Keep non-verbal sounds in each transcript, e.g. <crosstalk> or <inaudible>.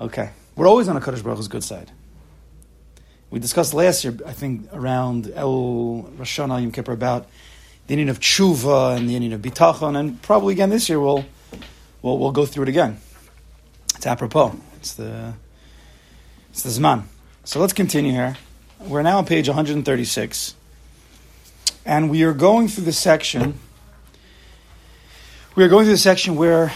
Okay. We're always on a Kadosh Baruch Hu's good side. We discussed last year, I think, around El Rosh Hashanah Yom Kippur about the inyan of tshuva and the inyan of bitachon, and probably again this year we'll, we'll, we'll go through it again. It's apropos. It's the, it's the Zman. So let's continue here. We're now on page 136, and we are going through the section. We are going through the section where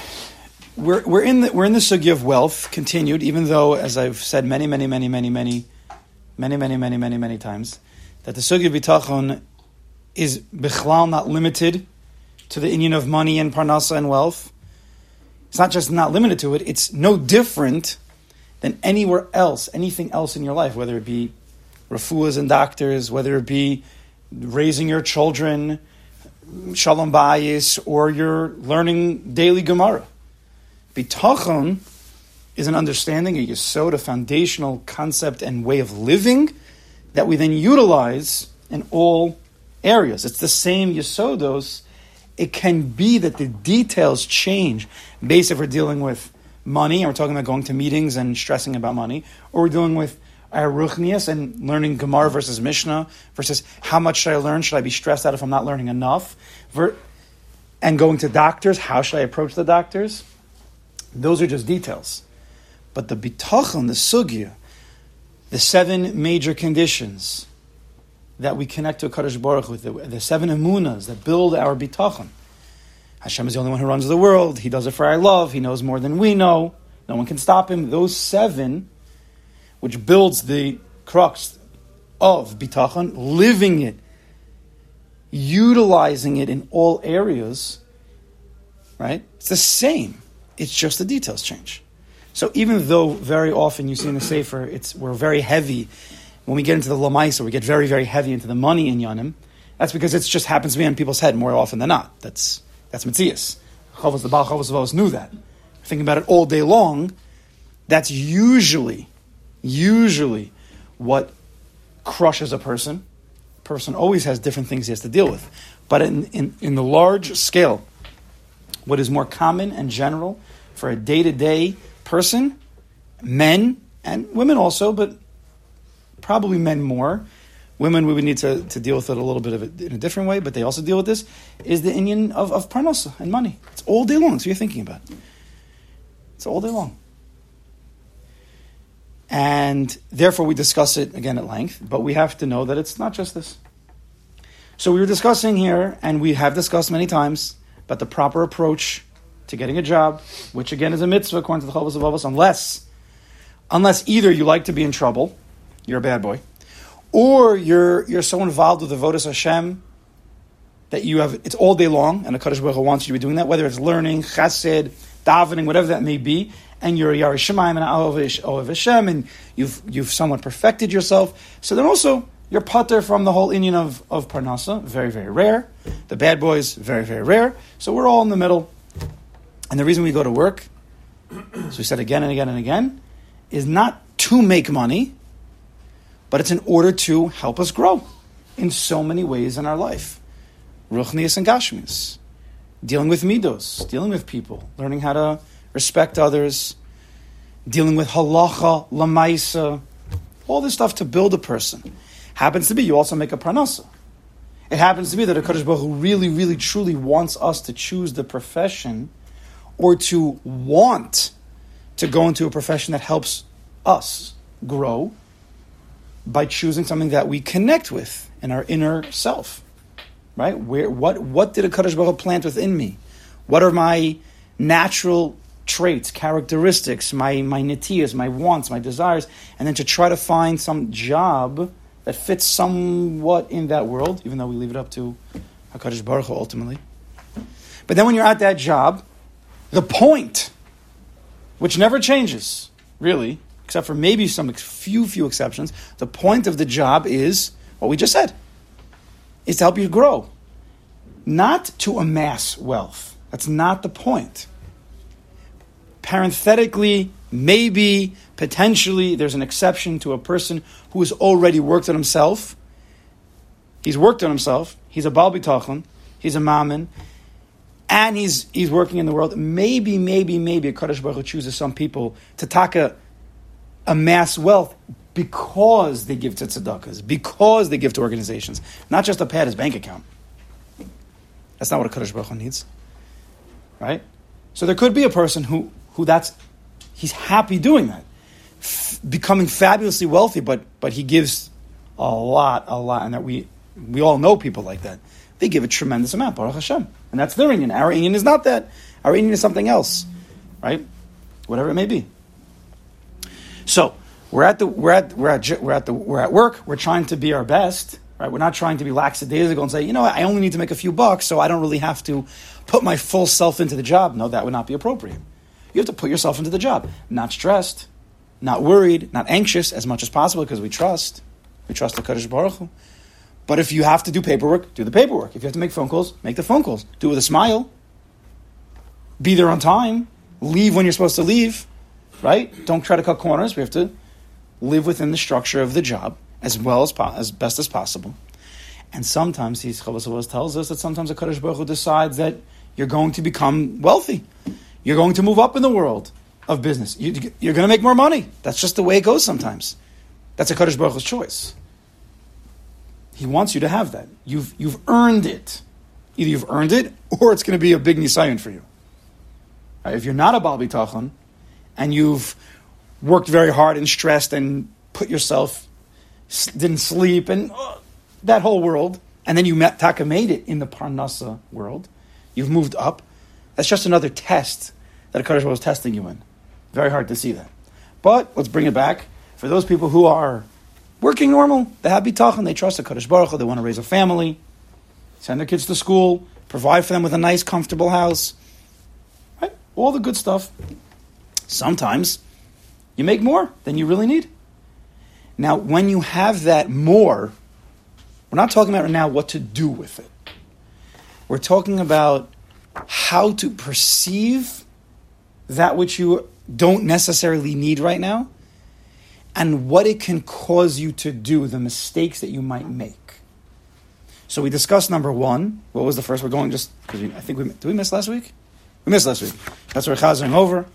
we're, we're in the we're in the sugya of wealth continued, even though, as I've said many, many, many, many, many, many, many, many, many, many times, that the sugya of bitachon is bichlal not limited to the union of money and parnasa and wealth. It's not just not limited to it; it's no different than anywhere else, anything else in your life, whether it be refuahs and doctors, whether it be raising your children, shalom bayis, or you're learning daily Gemara. Bitachon is an understanding, a yesod, a foundational concept and way of living that we then utilize in all areas. It's the same yesodos. It can be that the details change based if we're dealing with money and we're talking about going to meetings and stressing about money, or we're dealing with our ruchnius and learning Gemara versus Mishnah versus how much should I learn? Should I be stressed out if I'm not learning enough? And going to doctors, how should I approach the doctors? Those are just details. But the bitachon, the sugya, the seven major conditions that we connect to Kadosh Baruch with, the, the seven emunas that build our bitachon. Hashem is the only one who runs the world. He does it for our love. He knows more than we know. No one can stop him. Those seven, which builds the crux of bitachon, living it, utilizing it in all areas, right? It's the same. It's just the details change. So even though very often you see in the Sefer, it's we're very heavy when we get into the lamaisa, we get very very heavy into the money in yanim. That's because it just happens to be on people's head more often than not. That's that's mitzias. Chavos the Baal Chavos knew that. Thinking about it all day long, that's usually usually what crushes a person. A person always has different things he has to deal with, but in, in, in the large scale, what is more common and general for a day to day person, men and women also, but probably men more. Women, we would need to, to deal with it a little bit of it in a different way, but they also deal with this, is the inyan of, of parnasa and money. It's all day long, so you're thinking about. It's all day long. And therefore, we discuss it again at length, but we have to know that it's not just this. So we were discussing here, and we have discussed many times, but the proper approach to getting a job, which again is a mitzvah according to the Chavos of Avos, unless, unless either you like to be in trouble, you're a bad boy, or you're you're so involved with the Vodas Hashem that you have it's all day long, and the Kadosh Baruch Hu wants you to be doing that, whether it's learning, chesed, davening, whatever that may be, and you're a Yerushalayim and Oav Hashem, and you've you've somewhat perfected yourself. So then also you're putter from the whole inyan of, of Parnasa, very, very rare. The bad boys, very, very rare. So we're all in the middle. And the reason we go to work, as we said again and again and again, is not to make money, but it's in order to help us grow in so many ways in our life. Ruchnius and Gashmius. Dealing with midos, dealing with people, learning how to respect others, dealing with halacha, lamaisa, all this stuff to build a person. Happens to be you also make a parnasa. It happens to be that a Kadosh Baruch Hu really, really, truly wants us to choose the profession or to want to go into a profession that helps us grow by choosing something that we connect with in our inner self. Right? Where what what did a Kadosh Baruch Hu plant within me? What are my natural traits, characteristics, my my nitiyas, my wants, my desires, and then to try to find some job that fits somewhat in that world, even though we leave it up to HaKadosh Baruch Hu ultimately. But then when you're at that job, the point, which never changes, really, except for maybe some few, few exceptions, the point of the job is what we just said, is to help you grow. Not to amass wealth. That's not the point. Parenthetically, maybe, potentially, there's an exception to a person who has already worked on himself. He's worked on himself. He's a Baal Bitachon. He's a Maamin. And he's, he's working in the world. Maybe, maybe, maybe a Kadosh Baruch chooses some people to taka amass wealth because they give to tzedakahs, because they give to organizations, not just to pad his bank account. That's not what a Kadosh Baruch needs, right? So there could be a person who, who that's, he's happy doing that, Becoming fabulously wealthy, but, but he gives a lot, a lot, and that we, we all know people like that. They give a tremendous amount, Baruch Hashem. And that's their inyan. Our inyan is not that. Our inyan is something else, right? Whatever it may be. So, we're at the we're at we're at we're at the we're at work. We're trying to be our best, right? We're not trying to be lackadaisical and say, you know, I only need to make a few bucks, so I don't really have to put my full self into the job. No, that would not be appropriate. You have to put yourself into the job, not stressed, not worried, not anxious as much as possible because we trust. We trust the Kadosh Baruch Hu. But if you have to do paperwork, do the paperwork. If you have to make phone calls, make the phone calls. Do it with a smile. Be there on time. Leave when you're supposed to leave. Right? Don't try to cut corners. We have to live within the structure of the job as well as po- as best as possible. And sometimes, he tells us that sometimes a Kadosh Baruch Hu decides that you're going to become wealthy. You're going to move up in the world of business. You, are going to make more money. That's just the way it goes sometimes. That's a Kadosh Baruch Hu's choice. He wants you to have that. You've, you've earned it. Either you've earned it, or it's going to be a big nisayon for you. Right? If you're not a Baal Bitachon, and you've worked very hard and stressed and put yourself, didn't sleep, and uh, that whole world, and then you met, Taka made it in the Parnasa world, you've moved up, that's just another test that a Kadosh was testing you in. Very hard to see that. But let's bring it back. For those people who are working normal, they have bitachon, they trust the Kadosh Baruch Hu, they want to raise a family, send their kids to school, provide for them with a nice, comfortable house, right? All the good stuff. Sometimes you make more than you really need. Now, when you have that more, we're not talking about right now what to do with it. We're talking about how to perceive that which you don't necessarily need right now and what it can cause you to do, the mistakes that you might make. So we discussed number one. What was the first? We're going just because I think we did we miss last week. We missed last week. That's where chazing over.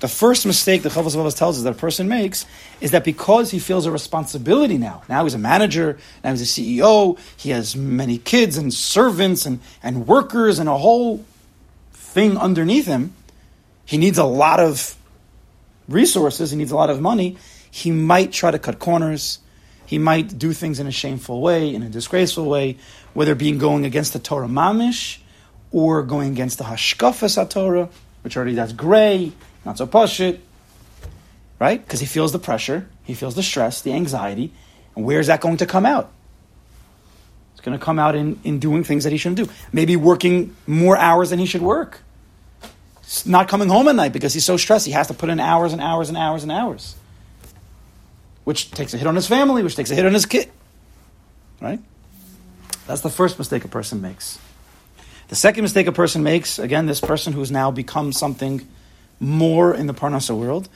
The first mistake the Chavos Avos tells us that a person makes is that because he feels a responsibility now, now he's a manager, now he's a CEO, he has many kids and servants and, and workers and a whole thing underneath him, he needs a lot of resources, he needs a lot of money, he might try to cut corners. He might do things in a shameful way, in a disgraceful way, whether being going against the Torah mamish or going against the hashkafas Torah, which already that's gray, not so pashit, right? Because he feels the pressure, he feels the stress, the anxiety, and where is that going to come out? It's going to come out in, in doing things that he shouldn't do. Maybe working more hours than he should work. Not coming home at night because he's so stressed. He has to put in hours and hours and hours and hours which takes a hit on his family, which takes a hit on his kid. Right? That's the first mistake a person makes. The second mistake a person makes, again, this person who's now become something more in the Parnasa world,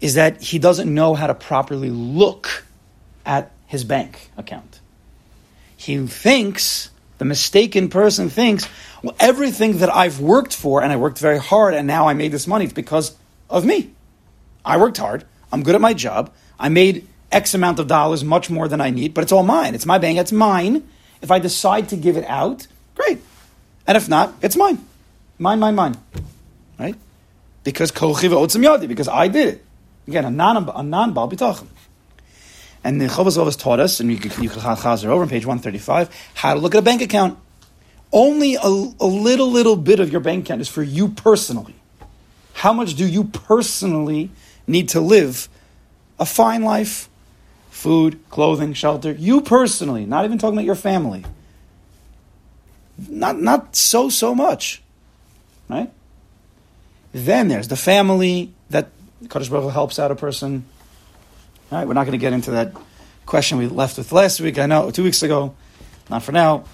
is that he doesn't know how to properly look at his bank account. He thinks, the mistaken person thinks, well, everything that I've worked for, and I worked very hard, and now I made this money, it's because of me. I worked hard. I'm good at my job. I made X amount of dollars, much more than I need, but it's all mine. It's my bank. It's mine. If I decide to give it out, great. And if not, it's mine. Mine, mine, mine. Right? Because yadi, because I did it. Again, a non bal bitachon. And the Chavos always taught us, and you can, you can over on page 135, how to look at a bank account. Only a, a little, little bit of your bank account is for you personally. How much do you personally need to live a fine life, food, clothing, shelter. You personally, not even talking about your family. Not, not so, so much. Right? Then there's the family that Kadosh Baruch helps out a person. All right, we're not going to get into that question we left with last week. I know two weeks ago, not for now.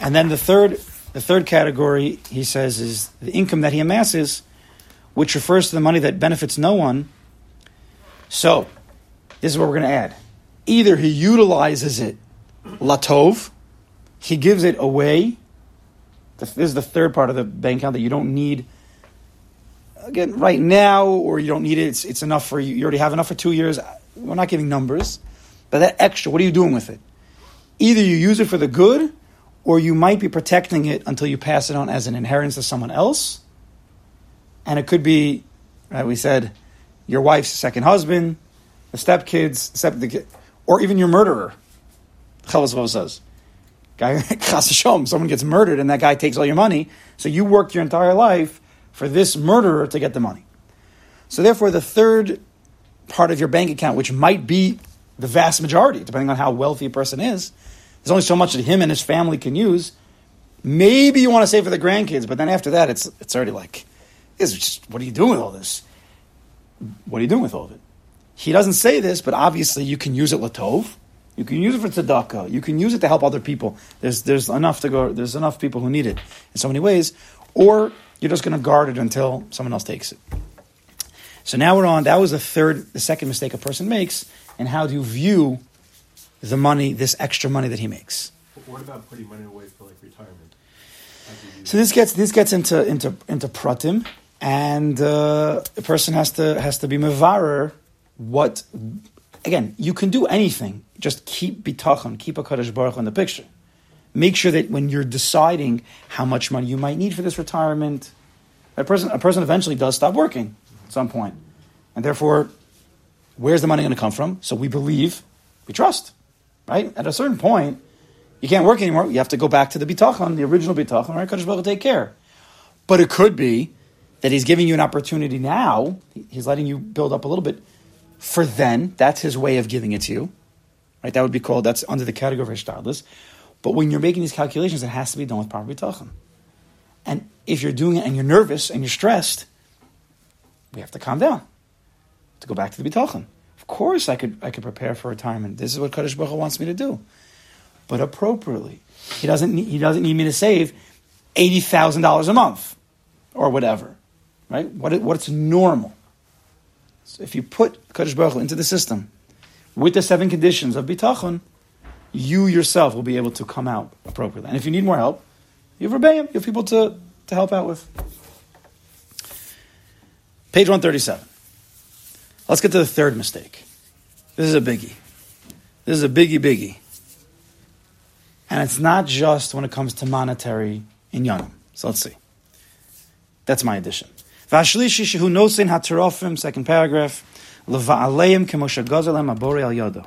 And then the third, the third category he says is the income that he amasses, which refers to the money that benefits no one so, this is what we're going to add. Either he utilizes it latov, he gives it away. This is the third part of the bank account that you don't need again, right now, or you don't need it, it's, it's enough for you, you already have enough for two years. We're not giving numbers, but that extra, what are you doing with it? Either you use it for the good, or you might be protecting it until you pass it on as an inheritance to someone else. And it could be, right, we said, your wife's second husband, the stepkids, step, the, kid, or even your murderer. Chavos says. Guy, <laughs> someone gets murdered and that guy takes all your money. So you worked your entire life for this murderer to get the money. So therefore, the third part of your bank account, which might be the vast majority, depending on how wealthy a person is, there's only so much that him and his family can use. Maybe you want to save for the grandkids, but then after that, it's it's already like, it's just what are you doing with all this? What are you doing with all of it? He doesn't say this, but obviously you can use it latov. You can use it for tzedakah. You can use it to help other people. There's there's enough to go. There's enough people who need it in so many ways. Or you're just going to guard it until someone else takes it. So now we're on. That was the third, the second mistake a person makes, and how do you view the money, this extra money that he makes? What about putting money away for like retirement? So this gets this gets into into into pratim, and uh, a person has to has to be mevarer. What again? You can do anything. Just keep bitachon, keep a kadosh baruch in the picture. Make sure that when you're deciding how much money you might need for this retirement, a person a person eventually does stop working at some point, and therefore, where's the money going to come from? So we believe, we trust, right? At a certain point, you can't work anymore. You have to go back to the bitachon, the original bitachon, right? Kadosh Baruch take care. But it could be that he's giving you an opportunity now. He's letting you build up a little bit for then. That's his way of giving it to you, right? That would be called. That's under the category of shtadlis. But when you're making these calculations, it has to be done with proper bitachon. And if you're doing it and you're nervous and you're stressed, we have to calm down. To go back to the bitachon. Of course, I could I could prepare for retirement. This is what Kadosh Baruch wants me to do, but appropriately. He doesn't need, he doesn't need me to save eighty thousand dollars a month or whatever, right? What what's normal. So if you put Kadosh Baruch into the system with the seven conditions of bitachon, you yourself will be able to come out appropriately. And if you need more help, you have Rebbeim, you have people to, to help out with. Page 137. Let's get to the third mistake. This is a biggie. This is a biggie, biggie. And it's not just when it comes to monetary in Yanam. So let's see. That's my addition. Vashlishi shehu nosin hatarofim, second paragraph. Leva'aleim kemosha gazalem abore al yodo.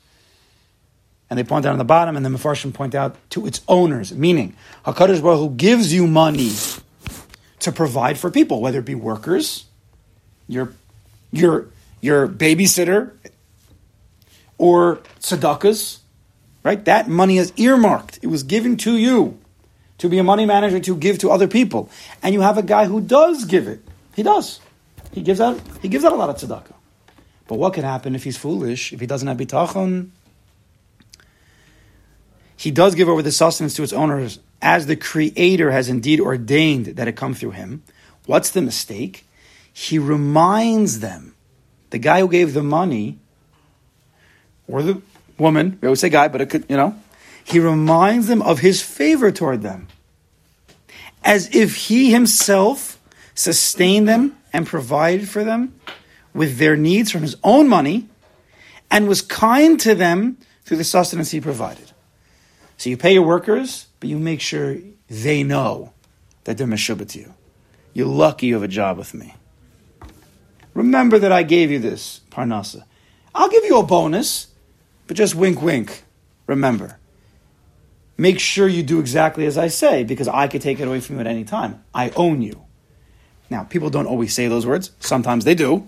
and they point out on the bottom, and the Mefarshim point out to its owners, meaning Hakadosh Baruch Hu gives you money to provide for people, whether it be workers, your your your babysitter, or tzedakahs, right? That money is earmarked; it was given to you to be a money manager to give to other people, and you have a guy who does give it. He does. He gives out. He gives out a lot of tzedakah. But what could happen if he's foolish? If he doesn't have bitachon? He does give over the sustenance to its owners as the Creator has indeed ordained that it come through him. What's the mistake? He reminds them, the guy who gave the money, or the woman, we always say guy, but it could, you know, he reminds them of his favor toward them. As if he himself sustained them and provided for them with their needs from his own money and was kind to them through the sustenance he provided. So you pay your workers, but you make sure they know that they're meshubah to you. You're lucky you have a job with me. Remember that I gave you this, Parnasa. I'll give you a bonus, but just wink, wink. Remember. Make sure you do exactly as I say, because I could take it away from you at any time. I own you. Now, people don't always say those words. Sometimes they do.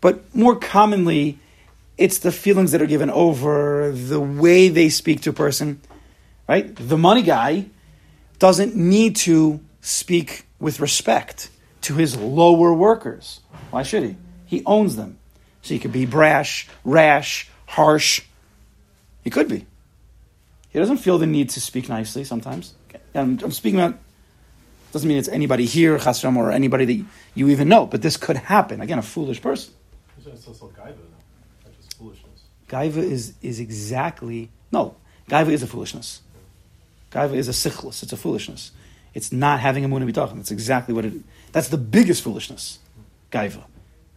But more commonly, it's the feelings that are given over, the way they speak to a person, right? The money guy doesn't need to speak with respect to his lower workers. Why should he? He owns them. So he could be brash, rash, harsh. He could be. He doesn't feel the need to speak nicely sometimes. I'm, I'm speaking about, doesn't mean it's anybody here, Chasram, or anybody that you even know, but this could happen. Again, a foolish person. It's also gaiva, though. Not just foolishness. Gaiva is, is exactly, no, Gaiva is a foolishness. Gaiva is a sichlus, it's a foolishness. It's not having a moon bitachon. That's exactly what it. That's the biggest foolishness. Gaiva.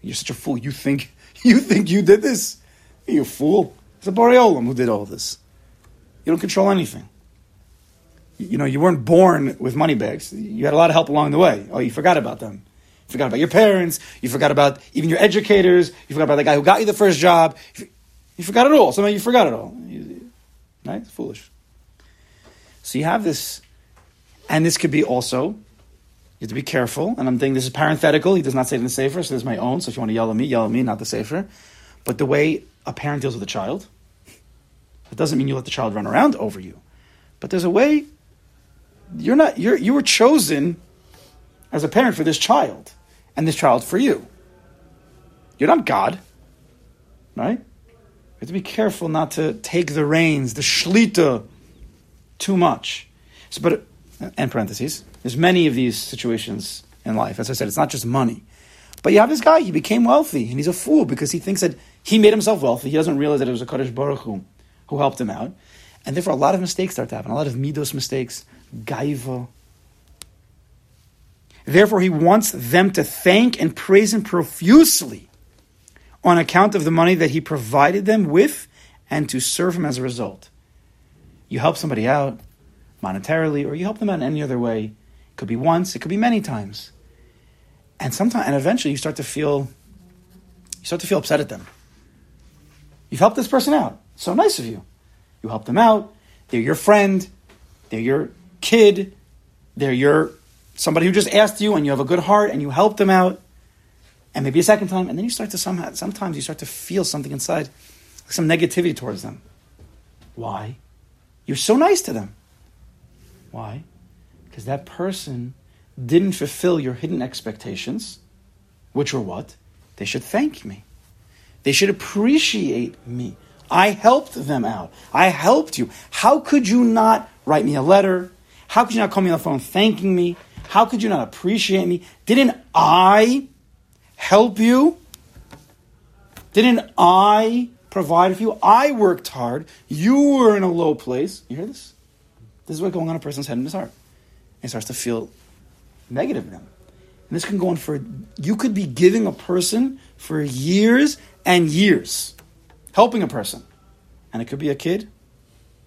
You're such a fool. You think <laughs> you think you did this? You fool. It's a Boreolam who did all this. You don't control anything. You, you know, you weren't born with money bags. You had a lot of help along the way. Oh, you forgot about them. You forgot about your parents. You forgot about even your educators. You forgot about the guy who got you the first job. You, you forgot it all. Somehow you forgot it all. You. It's foolish. So you have this and this could be also, you have to be careful. And I'm thinking this is parenthetical. He does not say it in the Sefer, so this is my own. So if you want to yell at me, yell at me, not the Sefer. But the way a parent deals with a child, it doesn't mean you let the child run around over you. But there's a way you're not you're you were chosen as a parent for this child, and this child for you. You're not God. Right? You have to be careful not to take the reins, the shlita, too much. So, but and parentheses. There's many of these situations in life. As I said, it's not just money. But you have this guy, he became wealthy, and he's a fool because he thinks that he made himself wealthy. He doesn't realize that it was a Kadosh Baruch Hu who helped him out. And therefore, a lot of mistakes start to happen, a lot of midos mistakes, gaiva. Therefore, he wants them to thank and praise him profusely on account of the money that he provided them with and to serve him as a result. You help somebody out, monetarily, or you help them out in any other way. It could be once, it could be many times. And sometimes, and eventually, you start to feel, you start to feel upset at them. You've helped this person out. so nice of you. You helped them out. They're your friend. They're your kid. They're your somebody who just asked you, and you have a good heart, and you helped them out. And maybe a second time, and then you start to somehow, sometimes you start to feel something inside, some negativity towards them. Why? You're so nice to them. Why? Because that person didn't fulfill your hidden expectations, which were what? They should thank me. They should appreciate me. I helped them out. I helped you. How could you not write me a letter? How could you not call me on the phone thanking me? How could you not appreciate me? Didn't I help you? Didn't I provide for you? I worked hard. You were in a low place. You hear this? This is what's going on in a person's head and his heart. And he starts to feel negative now. And this can go on for, you could be giving a person for years and years, helping a person. And it could be a kid,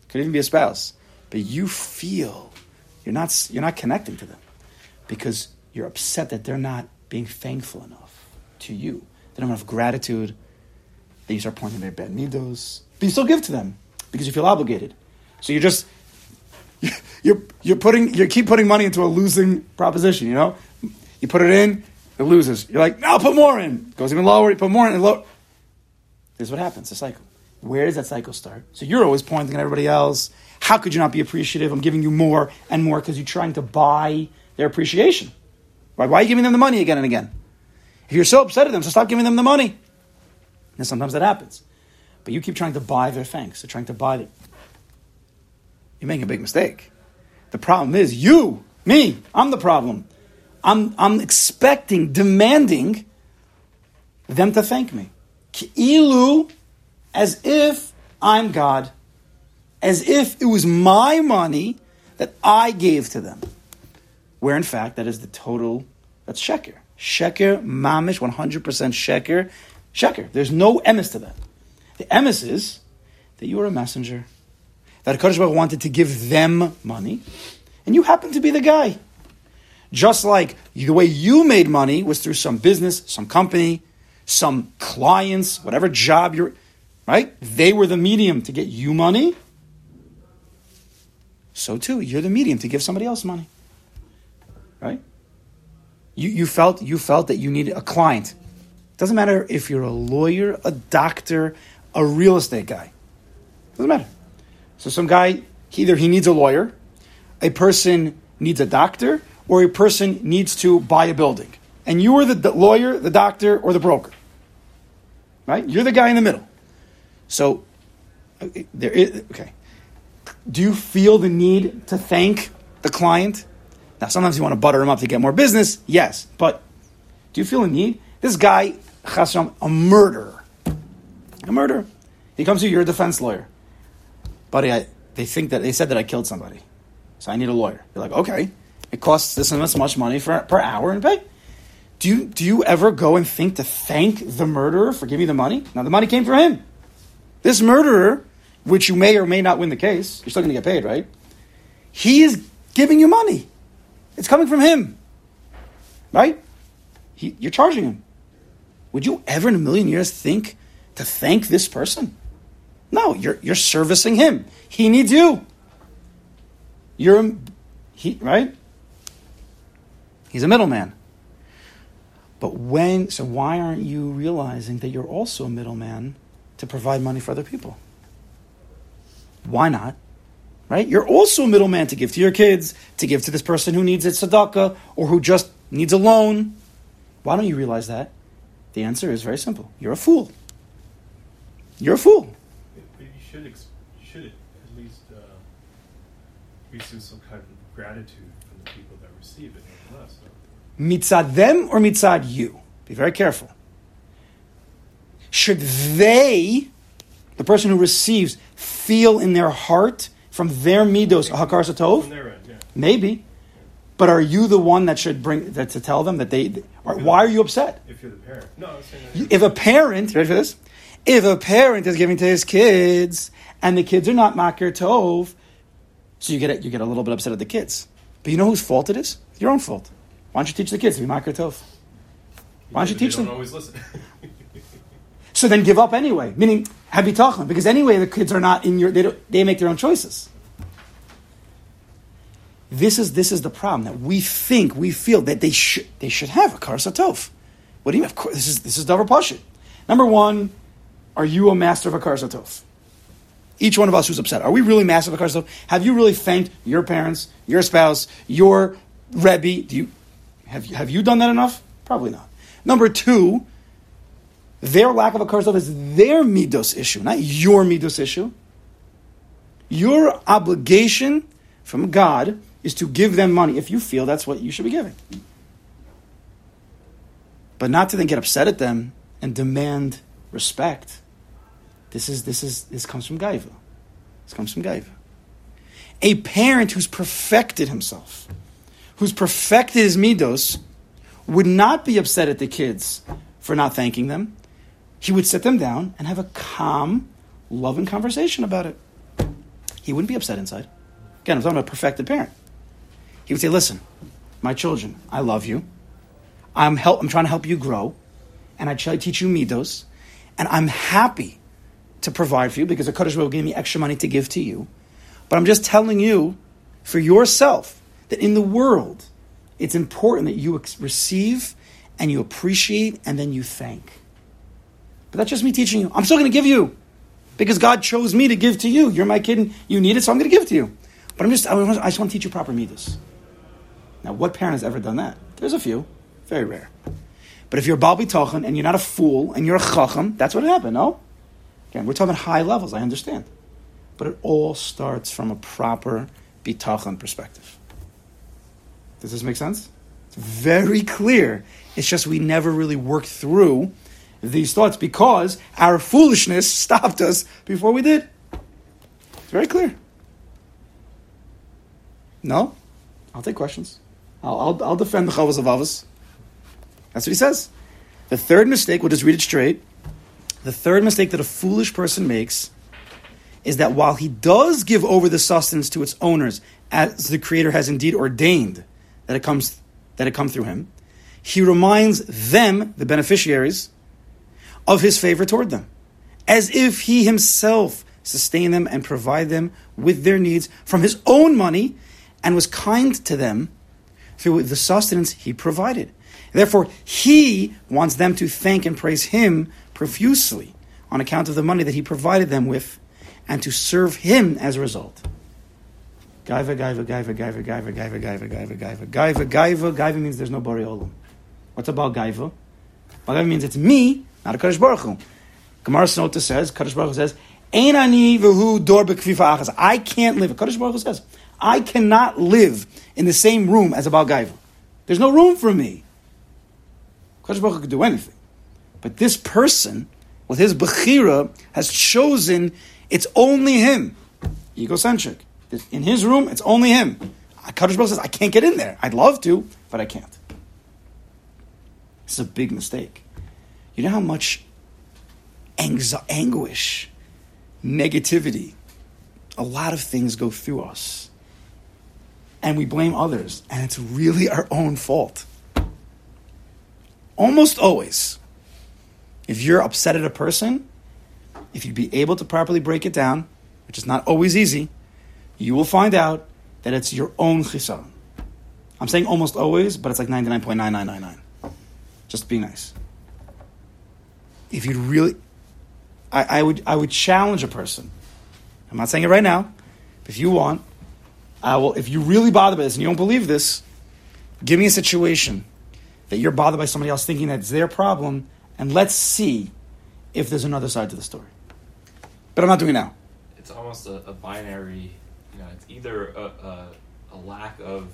could even be a spouse. But you feel you're not, you're not connecting to them because you're upset that they're not being thankful enough to you. They don't have gratitude. Then you start pointing their bad midos. But you still give to them because you feel obligated. So you're just <laughs> you're you're putting you keep putting money into a losing proposition. You know, you put it in, it loses. You're like, now I'll put more in. It goes even lower. You put more in. And low. This is what happens. The cycle. Where does that cycle start? So you're always pointing at everybody else. How could you not be appreciative? I'm giving you more and more because you're trying to buy their appreciation. Why? Why are you giving them the money again and again? If you're so upset at them, so stop giving them the money. And sometimes that happens. But you keep trying to buy their thanks. They're trying to buy it you're making a big mistake. The problem is you, me, I'm the problem. I'm, I'm expecting, demanding them to thank me. Ki'ilu, as if I'm God, as if it was my money that I gave to them. Where in fact, that is the total, that's sheker. Sheker, mamish, 100% sheker. Sheker. There's no emes to that. The emes is that you are a messenger that Kadosh Baruch wanted to give them money, and you happen to be the guy. Just like the way you made money was through some business, some company, some clients, whatever job you're, right? They were the medium to get you money. So too, you're the medium to give somebody else money. Right? You, you felt you felt that you needed a client. Doesn't matter if you're a lawyer, a doctor, a real estate guy. Doesn't matter. So some guy, either he needs a lawyer, a person needs a doctor, or a person needs to buy a building. And you are the lawyer, the doctor, or the broker. right? You're the guy in the middle. So, uh, there is, okay. Do you feel the need to thank the client? Now, sometimes you want to butter him up to get more business, yes, but do you feel a need? This guy, Chasam, a murderer. A murderer. He comes to you, you're a defense lawyer. Buddy, I, they think that they said that I killed somebody. So I need a lawyer. You're like, okay. It costs this and this much money for, per hour and pay. Do you, do you ever go and think to thank the murderer for giving you the money? Now, the money came from him. This murderer, which you may or may not win the case, you're still going to get paid, right? He is giving you money. It's coming from him. Right? He, you're charging him. Would you ever in a million years think to thank this person? No, you're, you're servicing him. He needs you. You're, he, right? He's a middleman. But when, so why aren't you realizing that you're also a middleman to provide money for other people? Why not? Right? You're also a middleman to give to your kids, to give to this person who needs it tzedakah, or who just needs a loan. Why don't you realize that? The answer is very simple. You're a fool. You're a fool. But you should, ex- you should at least uh, receive some kind of gratitude from the people that receive it, nonetheless. Mitzad them or mitzad you? Be very careful. Should they, the person who receives, feel in their heart from their midos hakar satov? yeah. Maybe. But are you the one that should bring that to tell them that they? Or, why are you upset? If you're the parent. No, I'm saying that. If a parent, ready for this? If a parent is giving to his kids and the kids are not makir tov, so you get it, you get a little bit upset at the kids. But you know whose fault it is? Your own fault. Why don't you teach the kids to be makir tov? Why don't you teach them? always listen. <laughs> So then give up anyway. Meaning, have talking because anyway the kids are not in your. They they make their own choices. This is this is the problem that we think we feel that they should they should have a kar satov. What do you mean? Of course, this is this is davar pashit. Number one, are you a master of a kar satov? Each one of us who's upset, are we really master of a kar satov? Have you really thanked your parents, your spouse, your rebbe? Do you have have you done that enough? Probably not. Number two, their lack of a satov is their midos issue, not your midos issue. Your obligation from God is to give them money if you feel that's what you should be giving. But not to then get upset at them and demand respect. This is this is this comes from Gaiva. This comes from Gaiva. A parent who's perfected himself, who's perfected his midos, would not be upset at the kids for not thanking them. He would sit them down and have a calm, loving conversation about it. He wouldn't be upset inside. Again, I'm talking about a perfected parent. He would say, "Listen, my children, I love you. I'm help. I'm trying to help you grow, and I try to teach you midos, and I'm happy to provide for you because the Kadosh will give me extra money to give to you. But I'm just telling you, for yourself, that in the world, it's important that you receive and you appreciate and then you thank. But that's just me teaching you. I'm still going to give you because God chose me to give to you. You're my kid and you need it, so I'm going to give it to you. But I'm just, I just want to teach you proper midos. Now, what parent has ever done that? There's a few, very rare. But if you're Baal Bitachon and you're not a fool and you're a Chacham, that's what happened, no? Again, we're talking high levels, I understand. But it all starts from a proper Bitachon perspective. Does this make sense? It's very clear. It's just we never really worked through these thoughts because our foolishness <laughs> stopped us before we did. It's very clear. No? I'll take questions. I'll, I'll, I'll defend the Chavos of Avos. That's what he says. The third mistake, we'll just read it straight. The third mistake that a foolish person makes is that while he does give over the sustenance to its owners, as the Creator has indeed ordained that it comes that it come through him, he reminds them, the beneficiaries, of his favor toward them, as if he himself sustained them and provided them with their needs from his own money, and was kind to them through the sustenance he provided. Therefore, he wants them to thank and praise him profusely on account of the money that he provided them with, and to serve him as a result. Gaiva, gaiva, gaiva, gaiva, gaiva, gaiva, gaiva, gaiva, gaiva, gaiva, gaiva, gaiva means there's no bari olam. What's about gaiva? Gaiva means it's me, not a Kadosh Baruch Hu. Gemara Sotah says, Kadosh Baruch Hu says, Ein ani v'hu dor achas. I can't live. Kadosh Baruch Hu says, I cannot live in the same room as a Baal Gaiva. There's no room for me. Kadosh Baruch Hu could do anything. But this person, with his Bechira, has chosen it's only him. Egocentric. In his room, it's only him. Kadosh Baruch Hu says, I can't get in there. I'd love to, but I can't. Is a big mistake. You know how much anxi- anguish, negativity, a lot of things go through us. And we blame others, and it's really our own fault. Almost always. If you're upset at a person, if you'd be able to properly break it down, which is not always easy, you will find out that it's your own chisaron. I'm saying almost always, but it's like 99.9999. Just be nice. If you really, I, I, would, I would challenge a person. I'm not saying it right now. If you want, I will. If you really bother by this and you don't believe this, give me a situation that you're bothered by somebody else thinking that it's their problem, and let's see if there's another side to the story. But I'm not doing it now. It's almost a, a binary. You know, it's either a, a, a lack of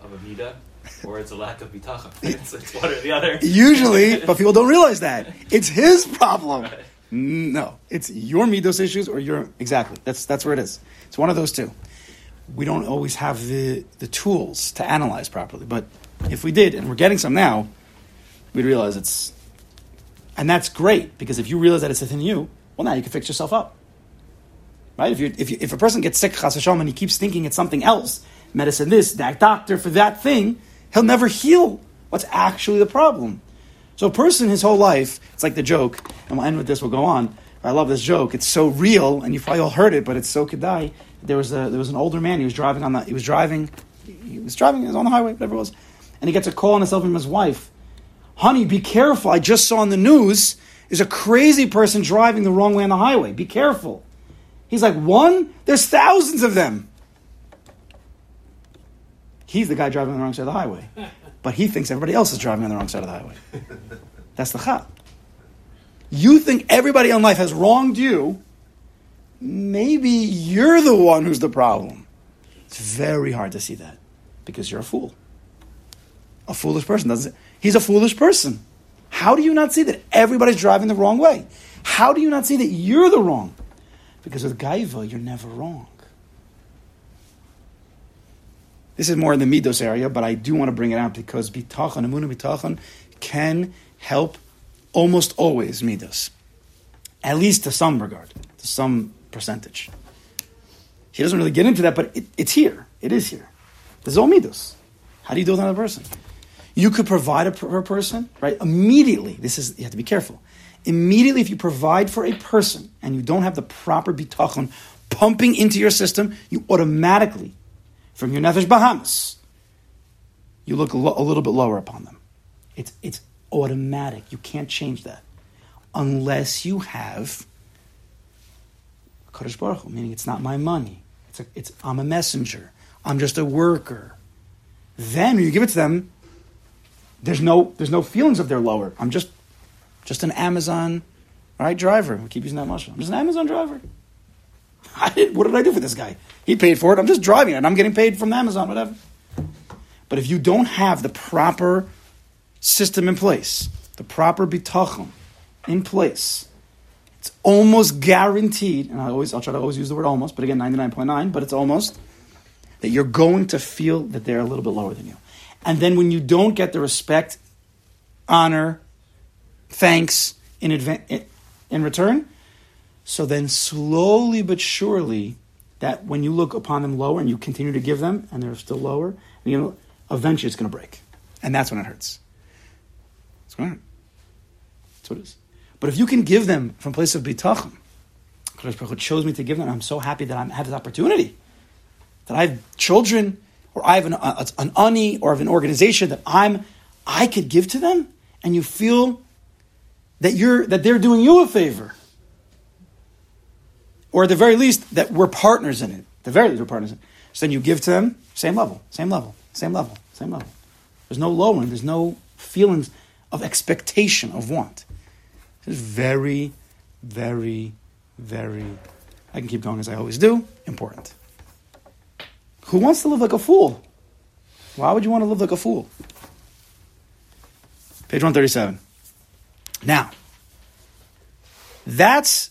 of a mida <laughs> or it's a lack of bitachon. <laughs> It's, it's one or the other. Usually, <laughs> but people don't realize that it's his problem. No, it's your midos issues or your exactly. That's that's where it is. It's one of those two. We don't always have the the tools to analyze properly, but if we did, and we're getting some now, we'd realize it's, and that's great because if you realize that it's within you, well, now you can fix yourself up. Right? If, you if, you, if a person gets sick, chas and he keeps thinking it's something else, medicine this, that doctor for that thing, he'll never heal what's actually the problem. So a person, his whole life, it's like the joke, and we'll end with this, we'll go on. I love this joke. It's so real, and you probably all heard it, but it's so die. There was a, there was an older man. He was driving on the he was driving he was driving he was on the highway, whatever it was, and he gets a call on himself from his wife. Honey, be careful! I just saw on the news there's a crazy person driving the wrong way on the highway. Be careful. He's like, one? There's thousands of them. He's the guy driving on the wrong side of the highway. But he thinks everybody else is driving on the wrong side of the highway. That's the chat. You think everybody in life has wronged you. Maybe you're the one who's the problem. It's very hard to see that because you're a fool. A foolish person doesn't. He's a foolish person. How do you not see that everybody's driving the wrong way? How do you not see that you're the wrong? Because with Gaiva, you're never wrong. This is more in the Midos area, but I do want to bring it out because Bitachon, Emunah Bitachon, can help almost always Midos. At least to some regard, to some percentage. He doesn't really get into that, but it, it's here. It is here. There's all Midos. How do you do with another person? You could provide a, per person, right? Immediately, this is, you have to be careful. Immediately, if you provide for a person and you don't have the proper bitachon pumping into your system, you automatically, from your nefesh bahamas, you look a, lo- a little bit lower upon them. It's, it's automatic. You can't change that unless you have Kadosh Baruch Hu, meaning it's not my money. It's, a, it's I'm a messenger. I'm just a worker. Then when you give it to them, there's no there's no feelings of they're lower. I'm just just an Amazon right driver. We keep using that much. I'm just an Amazon driver. I did, what did I do for this guy? He paid for it. I'm just driving it. and I'm getting paid from Amazon, whatever. But if you don't have the proper system in place, the proper bitachon in place, it's almost guaranteed. And I always I'll try to always use the word almost, but again, 99.9, but it's almost that you're going to feel that they're a little bit lower than you. And then when you don't get the respect, honor, thanks in, in return, so then slowly but surely, that when you look upon them lower and you continue to give them and they're still lower, you know, eventually it's going to break. And that's when it hurts. It's going to hurt. That's what it is. But if you can give them from place of bitachon, Kadosh Baruch chose me to give them. I'm so happy that I have this opportunity. That I have children or I have an, uh, an ani or of an organization that I'm, I could give to them, and you feel that you're that they're doing you a favor, or at the very least that we're partners in it. The very least we're partners in it. So then you give to them same level, same level, same level, same level. There's no lowering. There's no feelings of expectation of want. Is very very, very, I can keep going as I always do, important. Who wants to live like a fool? Why would you want to live like a fool? Page 137. Now, that's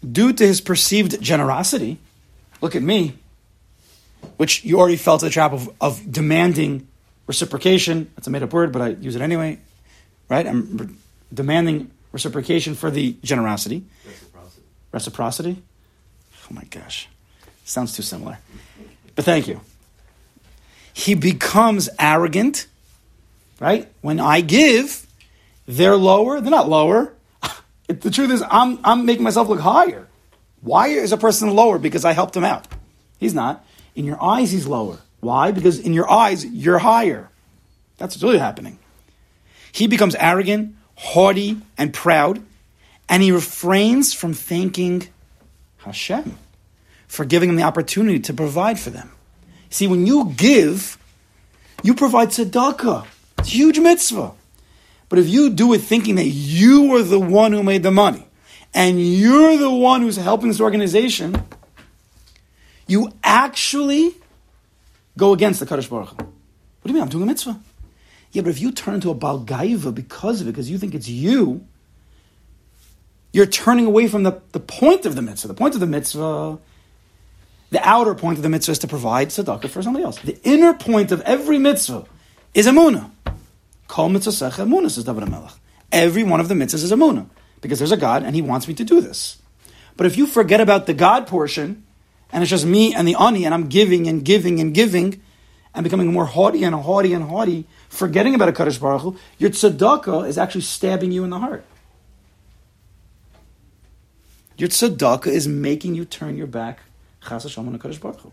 due to his perceived generosity, look at me, which you already fell to the trap of, of demanding reciprocation. That's a made up word, but I use it anyway, right? I'm re- demanding reciprocation for the generosity. Reciprocity. Reciprocity? Oh my gosh. Sounds too similar. But thank you. He becomes arrogant, right? When I give, they're lower. They're not lower. It- the truth is, I'm, I'm making myself look higher. Why is a person lower? Because I helped him out. He's not. In your eyes, he's lower. Why? Because in your eyes, you're higher. That's what's really happening. He becomes arrogant, haughty, and proud, and he refrains from thanking Hashem for giving him the opportunity to provide for them. See, when you give, you provide tzedakah. It's a huge mitzvah. But if you do it thinking that you are the one who made the money, and you're the one who's helping this organization, you actually go against the Kadosh Baruch What do you mean? I'm doing a mitzvah. Yeah, but if you turn to a baal gaiva because of it, because you think it's you, you're turning away from the, the point of the mitzvah. The point of the mitzvah, the outer point of the mitzvah is to provide tzedakah for somebody else. The inner point of every mitzvah is emunah. Says. Every one of the mitzvahs is emunah, because there's a God and he wants me to do this. But if you forget about the God portion, and it's just me and the ani, and I'm giving and giving and giving, and becoming more haughty and haughty and haughty, forgetting about a Kadosh Baruch Hu, your tzedakah is actually stabbing you in the heart. Your tzedakah is making you turn your back chas on a Kadosh Baruch Hu.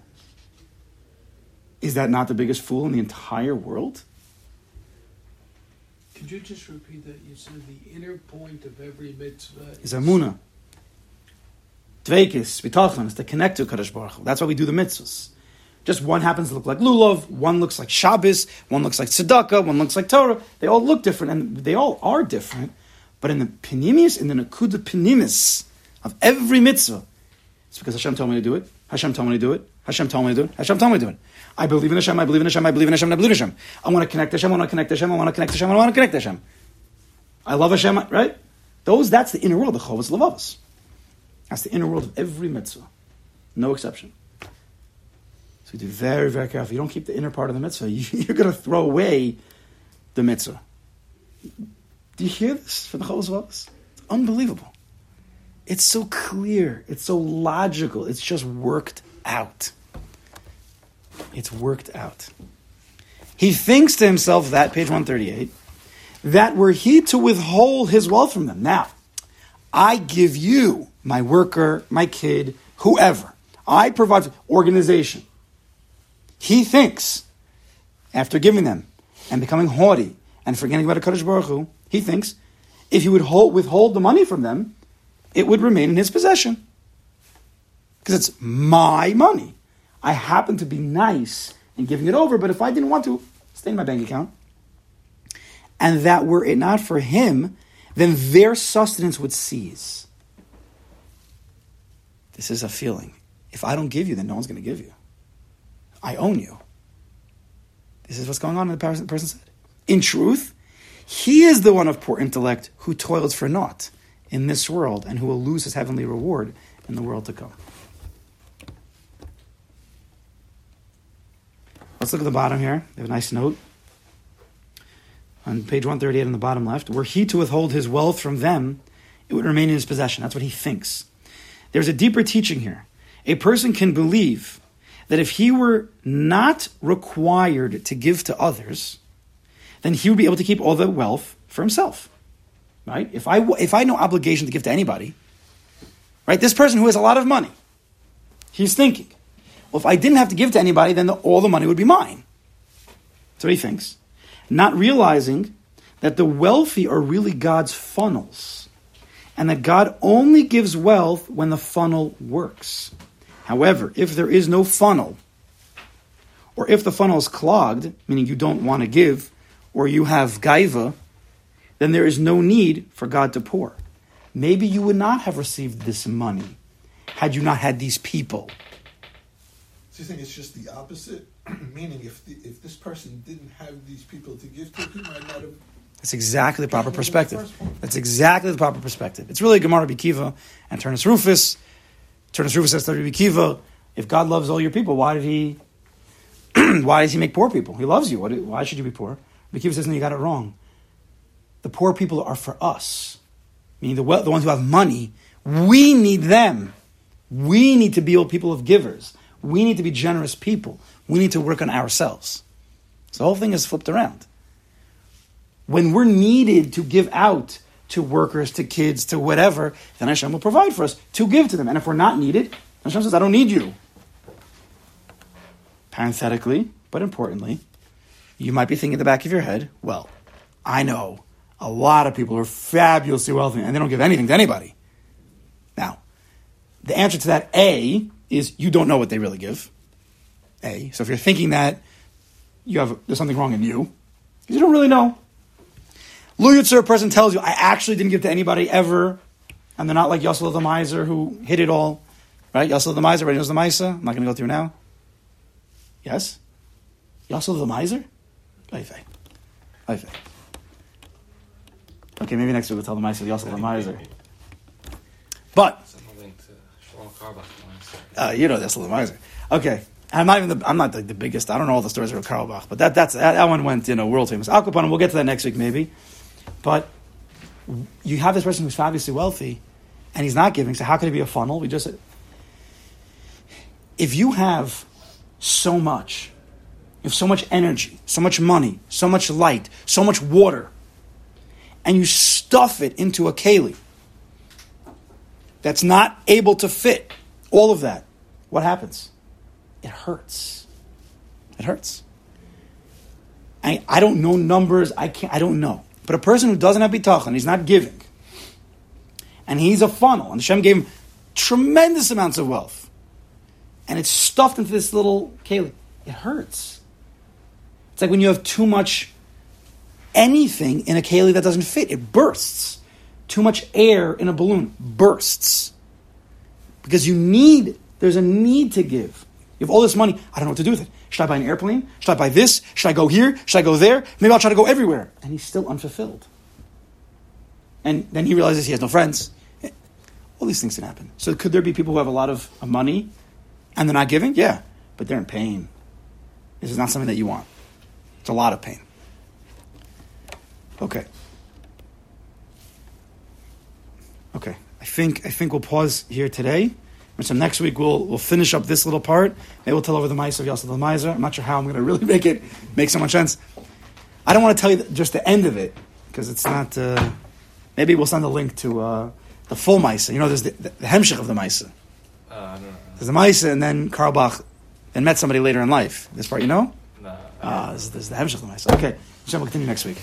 Is that not the biggest fool in the entire world? Could you just repeat that? You said the inner point of every mitzvah Is Emunah. Dveikis, bitachon, is to connect to Kadosh Baruch. That's why we do the mitzvahs. Just one happens to look like lulav, one looks like Shabbos, one looks like tzedakah, one looks like Torah. They all look different, and they all are different. But in the pinimis, in the nakuda pinimis of every mitzvah, it's because Hashem told me to do it. Hashem told me to do it. Hashem told me to do it. Hashem told me to do it. I believe in Hashem. I believe in Hashem. I believe in Hashem. I believe in Hashem. I want to connect to Hashem. I want to connect to Hashem. I want to connect to Hashem. I want to connect to Hashem. I love Hashem. Right? Those. That's the inner world. The chovas levavos. That's the inner world of every mitzvah, no exception. So you do very, very careful. You don't keep the inner part of the mitzvah. <laughs> You, are going to throw away the mitzvah. Do you hear this for the chovas levavos? It's unbelievable. It's so clear. It's so logical. It's just worked out. It's worked out. He thinks to himself that, page 138, that were he to withhold his wealth from them. Now, I give you, my worker, my kid, whoever, I provide organization. He thinks, after giving them and becoming haughty and forgetting about a Kadosh Baruch Hu, he thinks, if he would hold, withhold the money from them, it would remain in his possession. Because it's my money. I happen to be nice in giving it over, but if I didn't want to, stay in my bank account. And that were it not for him, then their sustenance would cease. This is a feeling. If I don't give you, then no one's going to give you. I own you. This is what's going on, in the person said. In truth, he is the one of poor intellect who toils for naught in this world and who will lose his heavenly reward in the world to come. Let's look at the bottom here. They have a nice note. On page 138 on the bottom left, were he to withhold his wealth from them, it would remain in his possession. That's what he thinks. There's a deeper teaching here. A person can believe that if he were not required to give to others, then he would be able to keep all the wealth for himself. right? If I if I had no obligation to give to anybody, right? This person who has a lot of money, he's thinking, well, if I didn't have to give to anybody, then the, all the money would be mine. What he thinks, not realizing that the wealthy are really God's funnels, and that God only gives wealth when the funnel works. However, if there is no funnel, or if the funnel is clogged, meaning you don't want to give, or you have gaiva, then there is no need for God to pour. Maybe you would not have received this money had you not had these people. Do you think it's just the opposite? <clears throat> Meaning, if the, if this person didn't have these people to give to, he might not have. That's exactly the proper That wasn't the perspective. That's exactly the proper perspective. It's really Gemara Bikiva and Turnus Rufus. Turnus Rufus says to Bikiva, if God loves all your people, why did he <clears throat> why does he make poor people? He loves you. Why should you be poor? Bikiva says, no, you got it wrong. The poor people are for us. Meaning the, wel- the ones who have money, we need them. We need to be all people of givers. We need to be generous people. We need to work on ourselves. So the whole thing is flipped around when we're needed to give out to workers, to kids, to whatever, then Hashem will provide for us to give to them. And if we're not needed, Hashem says, I don't need you. Parenthetically, but importantly, you might be thinking in the back of your head, well, I know a lot of people are fabulously wealthy and they don't give anything to anybody. Now, the answer to that, A, is you don't know what they really give. A. So if you're thinking that you have there's something wrong in you, you don't really know. Lu Yitzer, a person tells you, I actually didn't give to anybody ever, and they're not like Yosel the miser who hid it all. Right? Yosel the miser, everybody knows the miser. I'm not going to go through now. Yes? Yosel the miser? Oife. Oife. Okay, maybe next week we'll tell the miser Yosel the miser. But uh, you know that's a little miser. Okay. I'm not even the, I'm not the, the biggest. I don't know all the stories of Carlebach, but that that's that, that one went you know world famous. Al We'll get to that next week maybe. But you have this person who's fabulously wealthy, and he's not giving. So how could it be a funnel? We just if you have so much, you have so much energy, so much money, so much light, so much water, and you stuff it into a keli that's not able to fit all of that, what happens? It hurts. It hurts. I, I don't know numbers. I can't. I don't know. But a person who doesn't have bitachon, he's not giving, and he's a funnel, and Hashem gave him tremendous amounts of wealth, and it's stuffed into this little keli. It hurts. It's like when you have too much anything in a keli that doesn't fit. It bursts. Too much air in a balloon bursts because you need. There's a need to give. You have all this money. I don't know what to do with it. Should I buy an airplane? Should I buy this? Should I go here? Should I go there? Maybe I'll try to go everywhere. And he's still unfulfilled. And then he realizes he has no friends. All these things can happen. So could there be people who have a lot of money and they're not giving? Yeah, but they're in pain. This is not something that you want. It's a lot of pain. Okay. Okay. I think I think we'll pause here today. And so next week we'll we'll finish up this little part. Maybe we'll tell over the maise of Yosef the Miser. I'm not sure how I'm going to really <laughs> make it make so much sense. I don't want to tell you just the end of it because it's not. Uh, maybe we'll send a link to uh, the full maise. You know, there's the, the, the hemshich of the maise. Uh. There's the maise, and then Carlebach then met somebody later in life. This part, you know? I Ah, this, this is the hemshich of the maise. Okay, Hashem will continue next week.